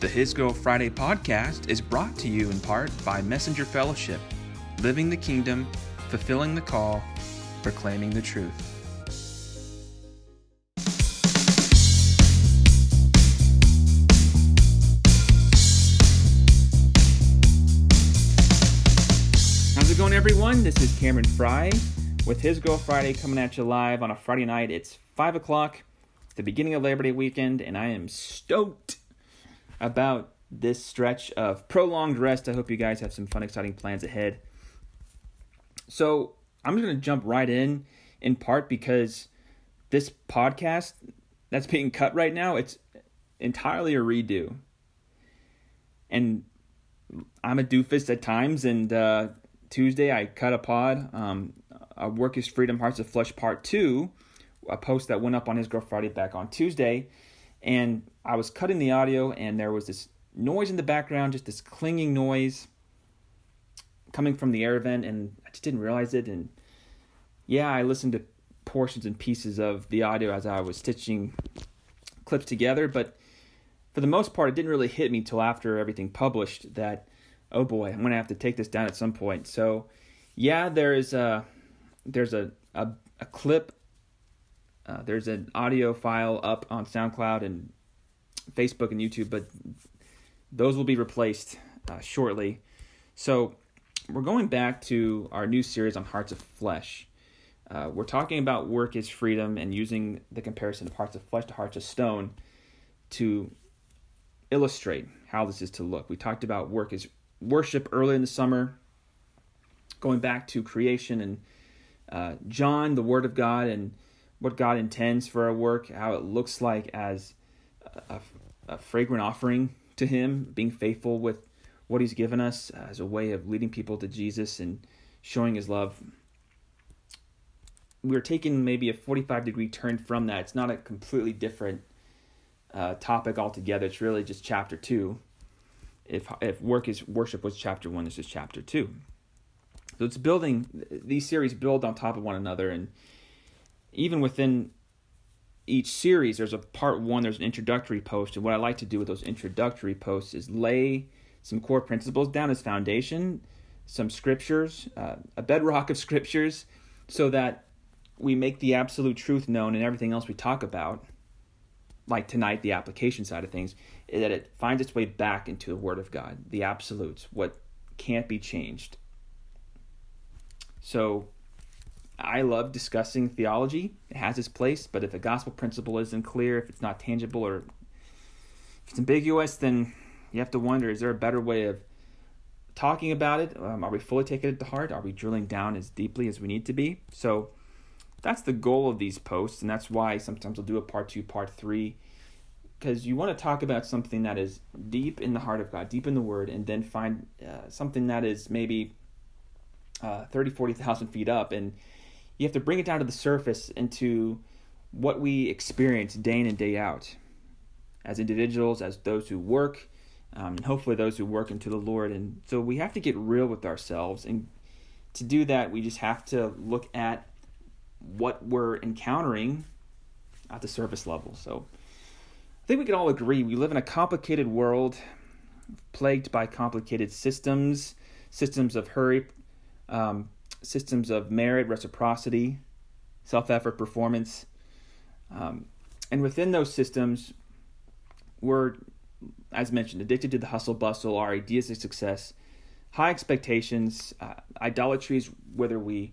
The His Girl Friday podcast is brought to you in part by Messenger Fellowship, living the kingdom, fulfilling the call, proclaiming the truth. How's it going, everyone? This is Cameron Fry with His Girl Friday coming at you live on a Friday night. It's 5 o'clock, the beginning of Labor Day weekend, and I am stoked about this stretch of prolonged rest. I hope you guys have some fun, exciting plans ahead. So, I'm just going to jump right in, in part because this podcast that's being cut right now, it's entirely a redo. And I'm a doofus at times, and uh, Tuesday I cut a pod. Um, a Work is Freedom, Hearts of Flesh Part 2, a post that went up on His Girl Friday back on Tuesday and I was cutting the audio, and there was this noise in the background, just this clinging noise coming from the air vent, and I just didn't realize it. And yeah, I listened to portions and pieces of the audio as I was stitching clips together, but for the most part, it didn't really hit me till after everything published that, oh boy, I'm gonna have to take this down at some point. So, yeah, there is a there's a a, a clip uh, there's an audio file up on SoundCloud and Facebook and YouTube, but those will be replaced uh, shortly. So we're going back to our new series on Hearts of Flesh. Uh, we're talking about work is freedom and using the comparison of hearts of flesh to hearts of stone to illustrate how this is to look. We talked about work is worship early in the summer, going back to creation and uh, John, the Word of God, and what God intends for our work, how it looks like as a, a, fragrant offering to Him, being faithful with what He's given us as a way of leading people to Jesus and showing His love. We're taking maybe a 45 degree turn from that. It's not a completely different uh, topic altogether. It's really just chapter two. If if work is worship was chapter one, this is chapter two. So it's building. These series build on top of one another, and even within each series, there's a part one, there's an introductory post. And what I like to do with those introductory posts is lay some core principles down as foundation, some scriptures, uh, a bedrock of scriptures, so that we make the absolute truth known and everything else we talk about, like tonight, the application side of things, that it finds its way back into the Word of God, the absolutes, what can't be changed. So I love discussing theology. It has its place, but if a gospel principle isn't clear, if it's not tangible, or if it's ambiguous, then you have to wonder is there a better way of talking about it? Um, are we fully taking it to heart? Are we drilling down as deeply as we need to be? So that's the goal of these posts, and that's why sometimes I'll do a part two, part three, because you want to talk about something that is deep in the heart of God, deep in the Word, and then find uh, something that is maybe uh, 30, 40,000 feet up and you have to bring it down to the surface into what we experience day in and day out as individuals, as those who work, um, and hopefully those who work into the Lord. And so we have to get real with ourselves. And to do that, we just have to look at what we're encountering at the surface level. So I think we can all agree we live in a complicated world plagued by complicated systems, systems of hurry, um, systems of merit, reciprocity, self effort, performance. Um, and within those systems, we're, as mentioned, addicted to the hustle bustle, our ideas of success, high expectations, uh, idolatries, whether we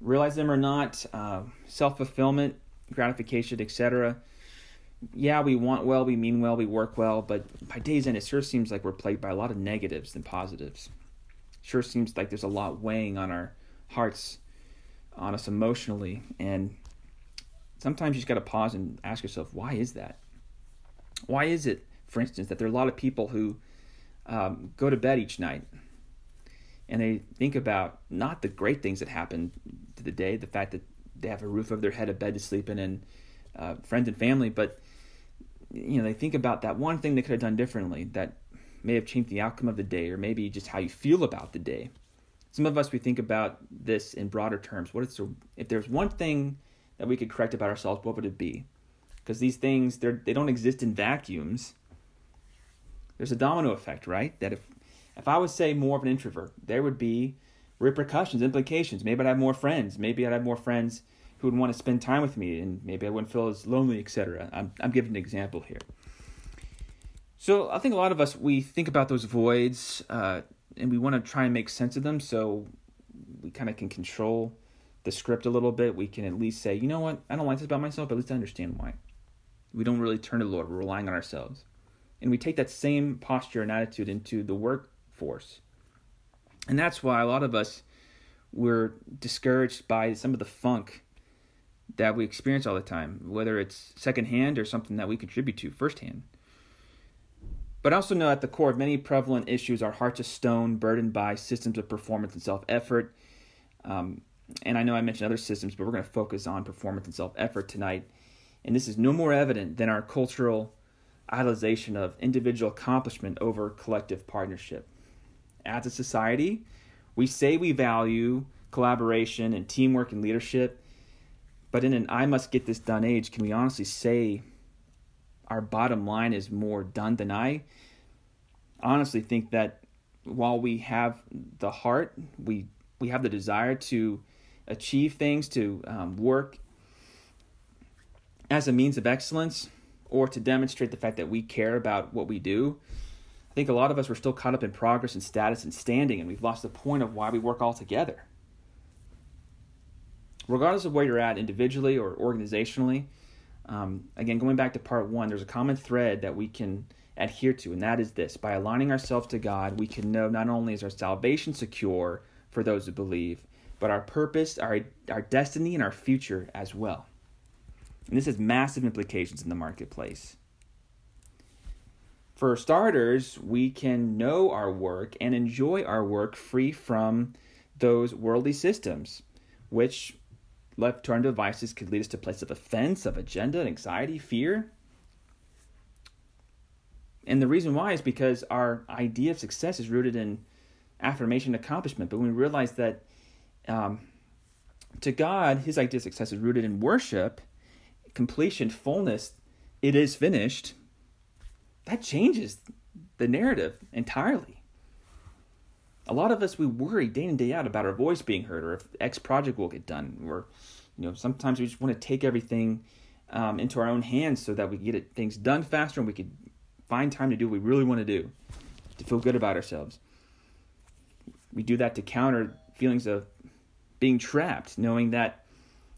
realize them or not, uh, self fulfillment, gratification, etc. Yeah, we want well, we mean well, we work well, but by day's end, it sure seems like we're plagued by a lot of negatives than positives sure seems like there's a lot weighing on our hearts, on us emotionally. And sometimes you just got to pause and ask yourself, why is that? Why is it, for instance, that there are a lot of people who um, go to bed each night and they think about not the great things that happen to the day, the fact that they have a roof over their head, a bed to sleep in, and uh, friends and family, but you know they think about that one thing they could have done differently that may have changed the outcome of the day or maybe just how you feel about the day. Some of us, we think about this in broader terms. What is the, if there's one thing that we could correct about ourselves, what would it be? Because these things, they're, they don't exist in vacuums. there's a domino effect, right? That if if I was say more of an introvert, there would be repercussions, implications. Maybe I'd have more friends. Maybe I'd have more friends who would want to spend time with me, and maybe I wouldn't feel as lonely, etc. I'm I'm giving an example here. So I think a lot of us we think about those voids, uh, and we want to try and make sense of them, so we kind of can control the script a little bit. We can at least say, you know what, I don't like this about myself, but at least I understand why. We don't really turn to the Lord; we're relying on ourselves, and we take that same posture and attitude into the workforce, and that's why a lot of us we're discouraged by some of the funk that we experience all the time, whether it's secondhand or something that we contribute to firsthand. But I also know at the core of many prevalent issues are hearts of stone, burdened by systems of performance and self effort. Um, and I know I mentioned other systems, but we're going to focus on performance and self effort tonight. And this is no more evident than our cultural idolization of individual accomplishment over collective partnership. As a society, we say we value collaboration and teamwork and leadership, but in an I must get this done age, can we honestly say our bottom line is more done than I? Honestly, think that while we have the heart, we we have the desire to achieve things, to um, work as a means of excellence, or to demonstrate the fact that we care about what we do. I think a lot of us were still caught up in progress and status and standing, and we've lost the point of why we work all together regardless of where you're at individually or organizationally. Um, again, going back to part one, there's a common thread that we can adhere to, and that is this by aligning ourselves to God, we can know not only is our salvation secure for those who believe, but our purpose, our, our destiny, and our future as well. And this has massive implications in the marketplace. For starters, we can know our work and enjoy our work free from those worldly systems, which Left our devices could lead us to places of offense, of agenda, anxiety, fear. And the reason why is because our idea of success is rooted in affirmation and accomplishment. But when we realize that um, to God, his idea of success is rooted in worship, completion, fullness, it is finished, that changes the narrative entirely. A lot of us, we worry day in, day out about our voice being heard or if X project will get done. Or, you know, sometimes we just want to take everything um, into our own hands so that we get it, things done faster and we can find time to do what we really want to do, to feel good about ourselves. We do that to counter feelings of being trapped, knowing that,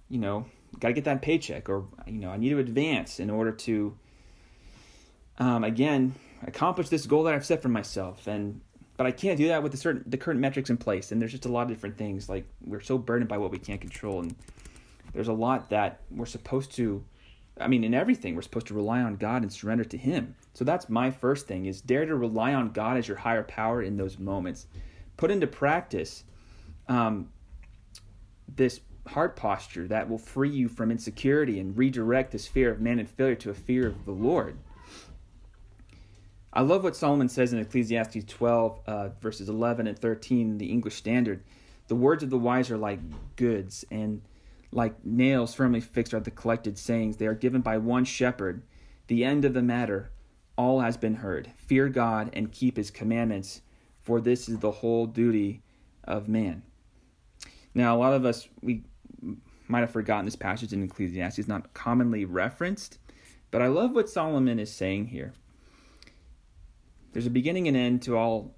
you know, got to get that paycheck or, you know, I need to advance in order to, um, again, accomplish this goal that I've set for myself. And but I can't do that with the certain the current metrics in place. And there's just a lot of different things. Like we're so burdened by what we can't control, and there's a lot that we're supposed to. I mean, in everything, we're supposed to rely on God and surrender to Him. So that's my first thing: is dare to rely on God as your higher power in those moments. Put into practice um, this heart posture that will free you from insecurity and redirect this fear of man and failure to a fear of the Lord. I love what Solomon says in Ecclesiastes 12, uh, verses 11 and 13, the English Standard. The words of the wise are like goods, and like nails firmly fixed are the collected sayings. They are given by one shepherd. The end of the matter, all has been heard. Fear God and keep his commandments, for this is the whole duty of man. Now, a lot of us, we might have forgotten this passage in Ecclesiastes, not commonly referenced, but I love what Solomon is saying here. There's a beginning and end to all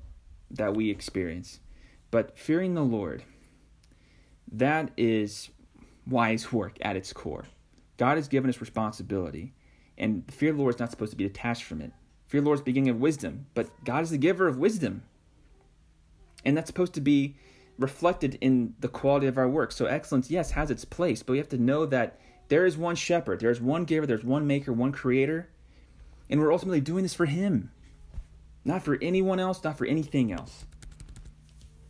that we experience. But fearing the Lord, that is wise work at its core. God has given us responsibility, and fear of the Lord is not supposed to be detached from it. Fear of the Lord is the beginning of wisdom, but God is the giver of wisdom. And that's supposed to be reflected in the quality of our work. So excellence, yes, has its place, but we have to know that there is one shepherd, there is one giver, there's one maker, one creator, and we're ultimately doing this for him not for anyone else, not for anything else.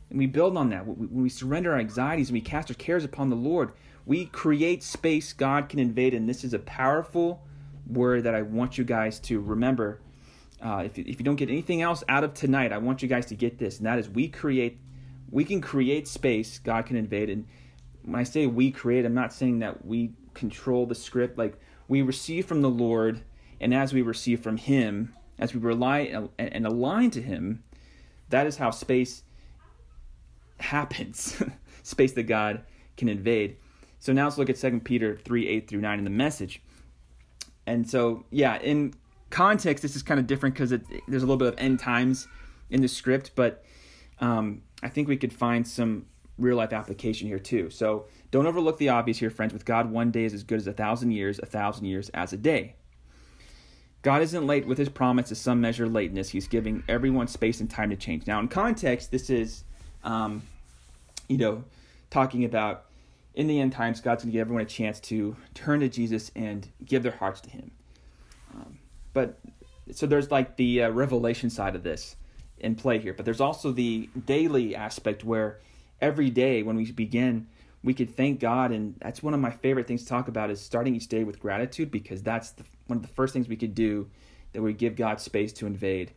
And we build on that. When we surrender our anxieties and we cast our cares upon the Lord, we create space God can invade. And this is a powerful word that I want you guys to remember. Uh, if, if you don't get anything else out of tonight, I want you guys to get this. And that is we create, we can create space God can invade. And when I say we create, I'm not saying that we control the script. Like we receive from the Lord, and as we receive from Him, As we rely and align to Him, that is how space happens, space that God can invade. So now let's look at 2 Peter 3 8 through 9 in the message. And so, yeah, in context, this is kind of different because there's a little bit of end times in the script, but um, I think we could find some real life application here too. So don't overlook the obvious here, friends. With God, one day is as good as a thousand years, a thousand years as a day. God isn't late with his promise of some measure of lateness. He's giving everyone space and time to change. Now, in context, this is, um, you know, talking about in the end times, God's going to give everyone a chance to turn to Jesus and give their hearts to Him. Um, but so there's like the uh, revelation side of this in play here, but there's also the daily aspect where every day when we begin, we could thank God, and that's one of my favorite things to talk about is starting each day with gratitude because that's the, one of the first things we could do that would give God space to invade.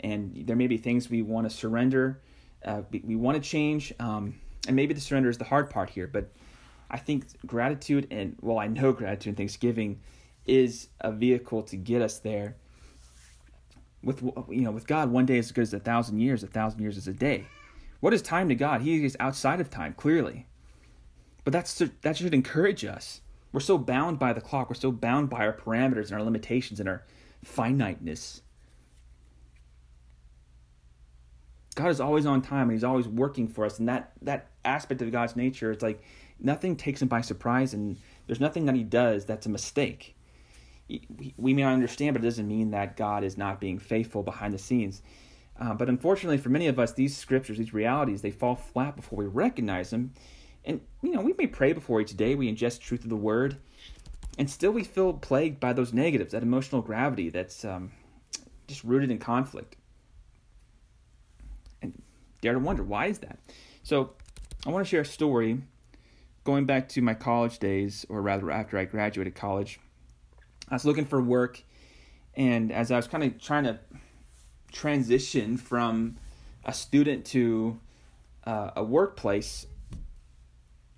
And there may be things we want to surrender, uh, we, we want to change, um, and maybe the surrender is the hard part here, but I think gratitude and well, I know gratitude and thanksgiving is a vehicle to get us there. With you know, with God, one day is as good as a thousand years. A thousand years is a day. What is time to God? He is outside of time, clearly. But that's that should encourage us. We're so bound by the clock. We're so bound by our parameters and our limitations and our finiteness. God is always on time and He's always working for us. And that that aspect of God's nature, it's like nothing takes Him by surprise, and there's nothing that He does that's a mistake we may not understand, but it doesn't mean that God is not being faithful behind the scenes. Uh, but unfortunately, for many of us, these scriptures, these realities, they fall flat before we recognize them. And, you know, we may pray before each day, we ingest truth of the word, and still we feel plagued by those negatives, that emotional gravity that's um, just rooted in conflict. And dare to wonder, why is that? So I want to share a story going back to my college days, or rather after I graduated college. I was looking for work, and as I was kind of trying to transition from a student to uh, a workplace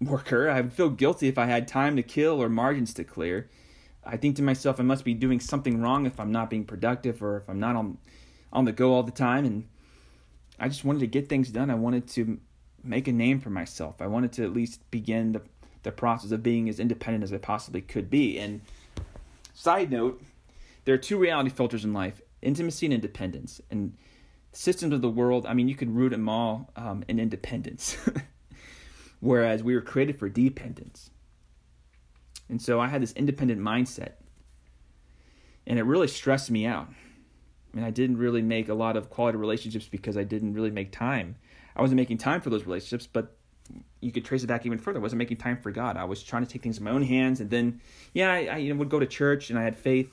worker, I would feel guilty if I had time to kill or margins to clear. I think to myself, I must be doing something wrong if I'm not being productive or if I'm not on on the go all the time. And I just wanted to get things done. I wanted to make a name for myself. I wanted to at least begin the the process of being as independent as I possibly could be. And Side note, there are two reality filters in life intimacy and independence. And systems of the world, I mean, you could root them all um, in independence, whereas we were created for dependence. And so I had this independent mindset, and it really stressed me out. I mean, I didn't really make a lot of quality relationships because I didn't really make time. I wasn't making time for those relationships, but you could trace it back even further. I wasn't making time for God. I was trying to take things in my own hands, and then, yeah, I, I you know, would go to church and I had faith,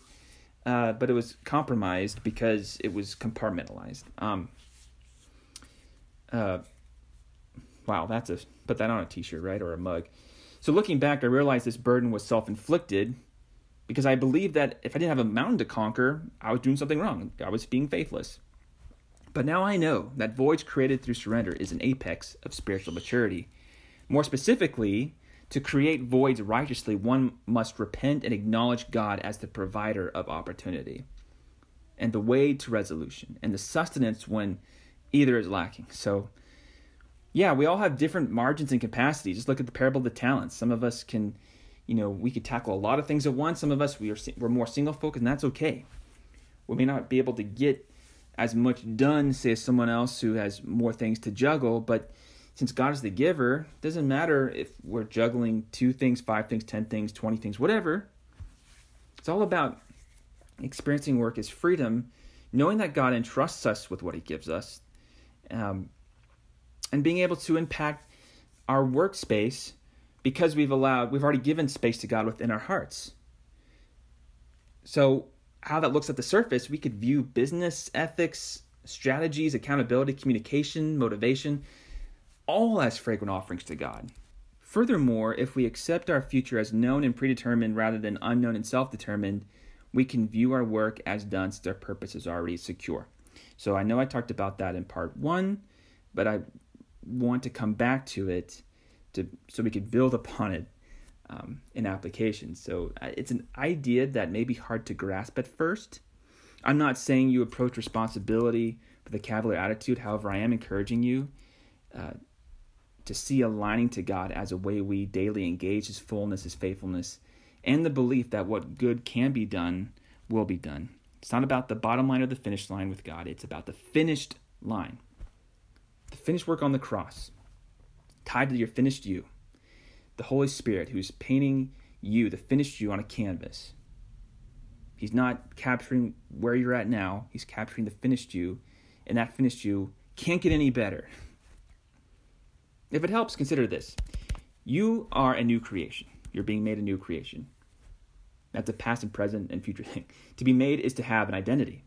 uh, but it was compromised because it was compartmentalized. Um, uh, wow, that's a put that on a T-shirt, right, or a mug. So looking back, I realized this burden was self-inflicted because I believed that if I didn't have a mountain to conquer, I was doing something wrong. I was being faithless. But now I know that voids created through surrender is an apex of spiritual maturity. More specifically, to create voids righteously, one must repent and acknowledge God as the provider of opportunity and the way to resolution and the sustenance when either is lacking. So, yeah, we all have different margins and capacities. Just look at the parable of the talents. Some of us can, you know, we could tackle a lot of things at once. Some of us we are we're more single focused, and that's okay. We may not be able to get as much done, say, as someone else who has more things to juggle. But since God is the giver, it doesn't matter if we're juggling two things, five things, ten things, twenty things, whatever. It's all about experiencing work as freedom, knowing that God entrusts us with what He gives us, um, and being able to impact our workspace because we've allowed, we've already given space to God within our hearts. So how that looks at the surface, we could view business ethics, strategies, accountability, communication, motivation, all as fragrant offerings to God. Furthermore, if we accept our future as known and predetermined rather than unknown and self determined, we can view our work as done since our purpose is already secure. So I know I talked about that in part one, but I want to come back to it to so we could build upon it um, in application. So uh, it's an idea that may be hard to grasp at first. I'm not saying you approach responsibility with a cavalier attitude. However, I am encouraging you uh, to see aligning to God as a way we daily engage His fullness, His faithfulness, and the belief that what good can be done will be done. It's not about the bottom line or the finish line with God, it's about the finished line. The finished work on the cross, tied to your finished you. The Holy Spirit, who's painting you, the finished you, on a canvas. He's not capturing where you're at now, he's capturing the finished you, and that finished you can't get any better. If it helps, consider this you are a new creation. You're being made a new creation. That's a past and present and future thing. To be made is to have an identity.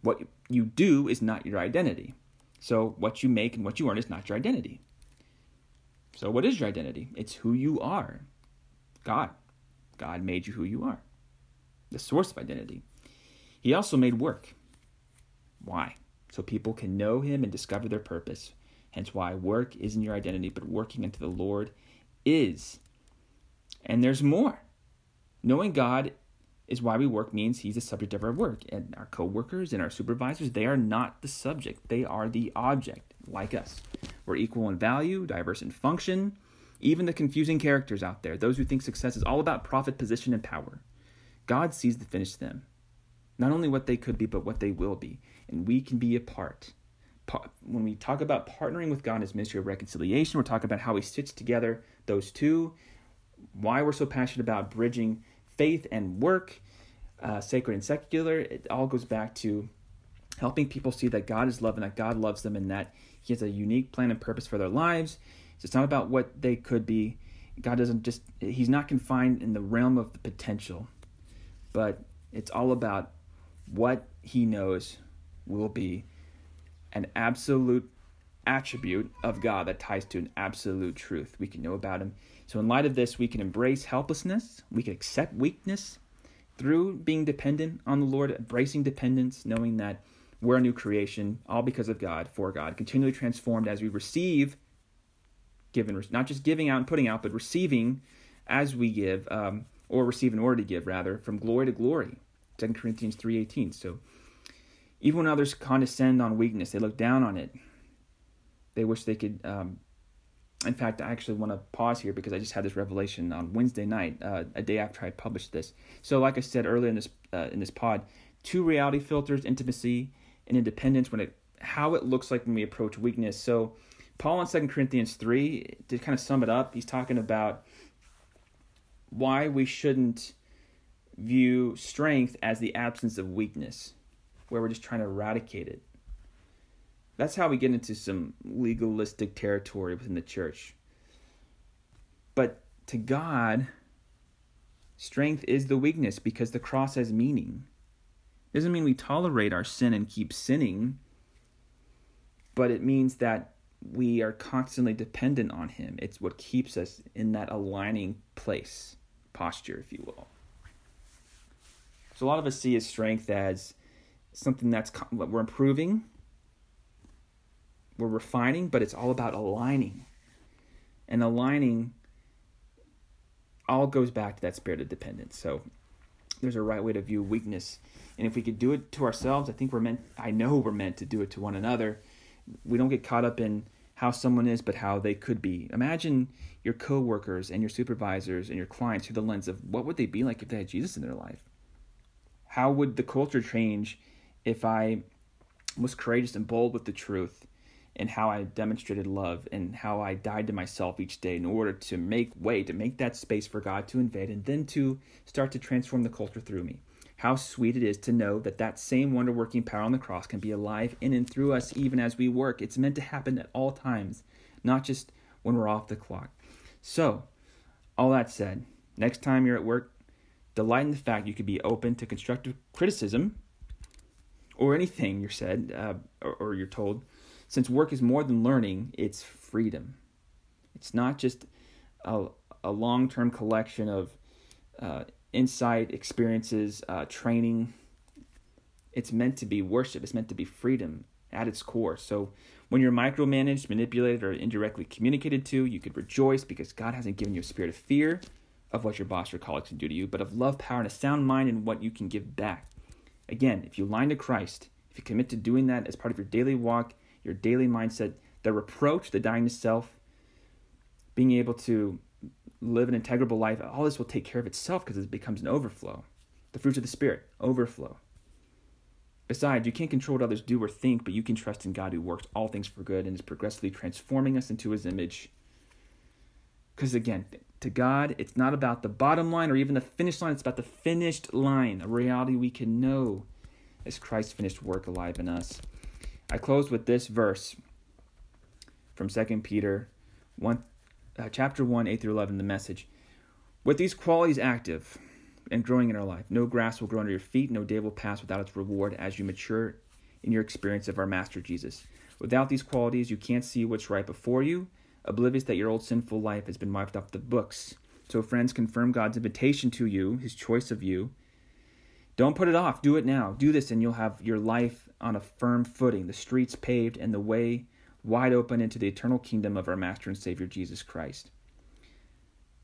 What you do is not your identity. So what you make and what you earn is not your identity. So what is your identity? It's who you are. God. God made you who you are. The source of identity. He also made work. Why? So people can know him and discover their purpose. Hence why work isn't your identity, but working unto the Lord is. And there's more. Knowing God is why we work means he's the subject of our work. And our coworkers and our supervisors, they are not the subject. They are the object, like us. We're equal in value, diverse in function. Even the confusing characters out there, those who think success is all about profit, position, and power. God sees the finished them. Not only what they could be, but what they will be. And we can be a part. When we talk about partnering with God in his ministry of reconciliation, we're talking about how he stitches together those two, why we're so passionate about bridging faith and work, uh, sacred and secular. It all goes back to helping people see that God is love and that God loves them and that He has a unique plan and purpose for their lives. So it's not about what they could be. God doesn't just, He's not confined in the realm of the potential, but it's all about what He knows will be an absolute attribute of God that ties to an absolute truth. We can know about Him so, in light of this, we can embrace helplessness, we can accept weakness through being dependent on the Lord, embracing dependence, knowing that we're a new creation, all because of God, for God, continually transformed as we receive, given, not just giving out and putting out, but receiving as we give, um, or receive in order to give, rather, from glory to glory. 2 Corinthians 3.18. So, even when others condescend on weakness, they look down on it. They wish they could um, in fact, I actually want to pause here because I just had this revelation on Wednesday night, uh, a day after I published this. So, like I said earlier in this uh, in this pod, two reality filters: intimacy and independence. When it how it looks like when we approach weakness. So, Paul in Second Corinthians three to kind of sum it up, he's talking about why we shouldn't view strength as the absence of weakness, where we're just trying to eradicate it that's how we get into some legalistic territory within the church. But to God, strength is the weakness because the cross has meaning. It doesn't mean we tolerate our sin and keep sinning, but it means that we are constantly dependent on Him. It's what keeps us in that aligning place, posture, if you will. So a lot of us see His strength as something that's we're improving, we're refining, but it's all about aligning. And aligning all goes back to that spirit of dependence. So there's a right way to view weakness. And if we could do it to ourselves, I think we're meant I know we're meant to do it to one another. We don't get caught up in how someone is, but how they could be. Imagine your coworkers and your supervisors and your clients through the lens of what would they be like if they had Jesus in their life? How would the culture change if I was courageous and bold with the truth and how I demonstrated love and how I died to myself each day in order to make way, to make that space for God to invade and then to start to transform the culture through me. How sweet it is to know that that same wonder working power on the cross can be alive in and through us even as we work. It's meant to happen at all times, not just when we're off the clock. So, all that said, next time you're at work, delight in the fact you could be open to constructive criticism or anything you're said uh, or, or you're told since work is more than learning, it's freedom. It's not just a, a long term collection of uh, insight, experiences, uh, training. It's meant to be worship, it's meant to be freedom at its core. So when you're micromanaged, manipulated, or indirectly communicated to, you could rejoice because God hasn't given you a spirit of fear of what your boss or colleagues can do to you, but of love, power, and a sound mind in what you can give back. Again, if you align to Christ, if you commit to doing that as part of your daily walk, your daily mindset, the reproach, the dying to self, being able to live an integrable life, all this will take care of itself because it becomes an overflow. The fruits of the Spirit, overflow. Besides, you can't control what others do or think, but you can trust in God who works all things for good and is progressively transforming us into his image. Because again, to God, it's not about the bottom line or even the finish line, it's about the finished line, a reality we can know as Christ's finished work alive in us. I close with this verse from 2 Peter 1, uh, chapter 1, 8 through 11, the message. With these qualities active, and growing in our life. No grass will grow under your feet, no day will pass without its reward as you mature in your experience of our Master Jesus. Without these qualities, you can't see what's right before you, oblivious that your old sinful life has been wiped off the books. So, friends, confirm God's invitation to you, his choice of you. Don't put it off. Do it now. Do this, and you'll have your life on a firm footing, the streets paved, and the way wide open into the eternal kingdom of our Master and Savior Jesus Christ.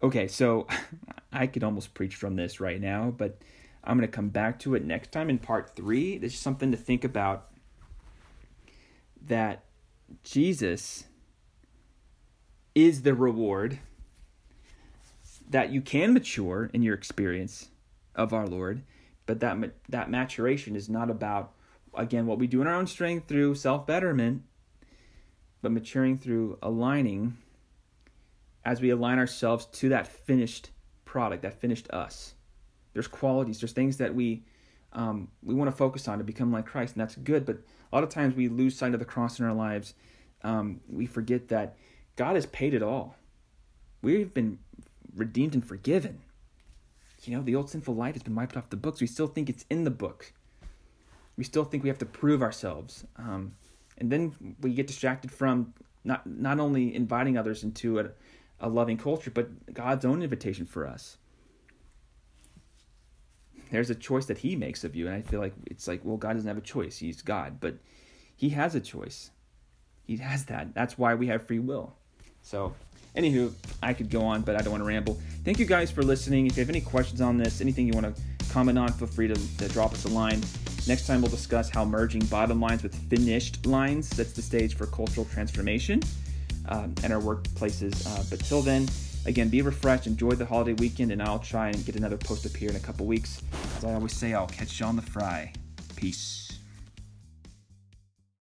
Okay, so I could almost preach from this right now, but I'm going to come back to it next time in part three. There's something to think about that Jesus is the reward that you can mature in your experience of our Lord, but that that maturation is not about again what we do in our own strength through self-betterment, but maturing through aligning as we align ourselves to that finished product, that finished us. There's qualities, there's things that we um, we want to focus on to become like Christ, and that's good. But a lot of times we lose sight of the cross in our lives. Um, we forget that God has paid it all. We've been redeemed and forgiven. You know, the old sinful life has been wiped off the books. We still think it's in the book. We still think we have to prove ourselves. Um, and then we get distracted from not not only inviting others into a, a loving culture, but God's own invitation for us. There's a choice that He makes of you, and I feel like it's like, well, God doesn't have a choice. He's God, but He has a choice. He has that. That's why we have free will. So, anywho, I could go on, but I don't want to ramble. Thank you guys for listening. If you have any questions on this, anything you want to comment on, feel free to, to drop us a line. Next time, we'll discuss how merging bottom lines with finished lines sets the stage for cultural transformation um, and our workplaces. Uh, but till then, again, be refreshed, enjoy the holiday weekend, and I'll try and get another post up here in a couple weeks. As I always say, I'll catch you on the fry. Peace.